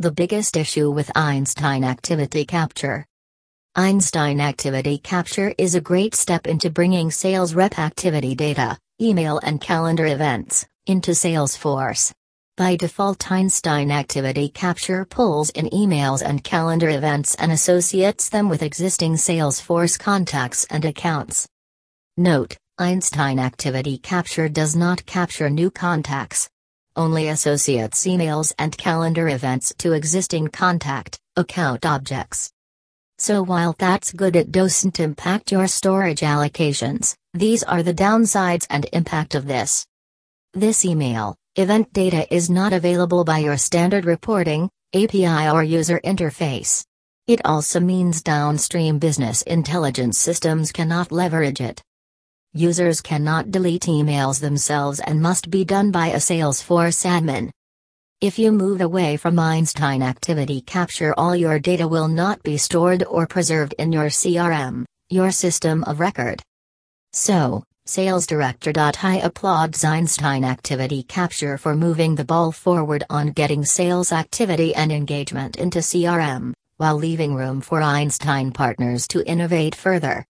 The biggest issue with Einstein Activity Capture. Einstein Activity Capture is a great step into bringing sales rep activity data, email and calendar events, into Salesforce. By default Einstein Activity Capture pulls in emails and calendar events and associates them with existing Salesforce contacts and accounts. Note, Einstein Activity Capture does not capture new contacts, only associates emails and calendar events to existing contact, account objects. So while that's good it doesn't impact your storage allocations, these are the downsides and impact of this. This email, event data is not available by your standard reporting, API or user interface. It also means downstream business intelligence systems cannot leverage it. Users cannot delete emails themselves and must be done by a Salesforce admin. If you move away from Einstein Activity Capture all your data will not be stored or preserved in your CRM, your system of record. So, SalesDirector.ai applauds Einstein Activity Capture for moving the ball forward on getting sales activity and engagement into CRM, while leaving room for Einstein partners to innovate further.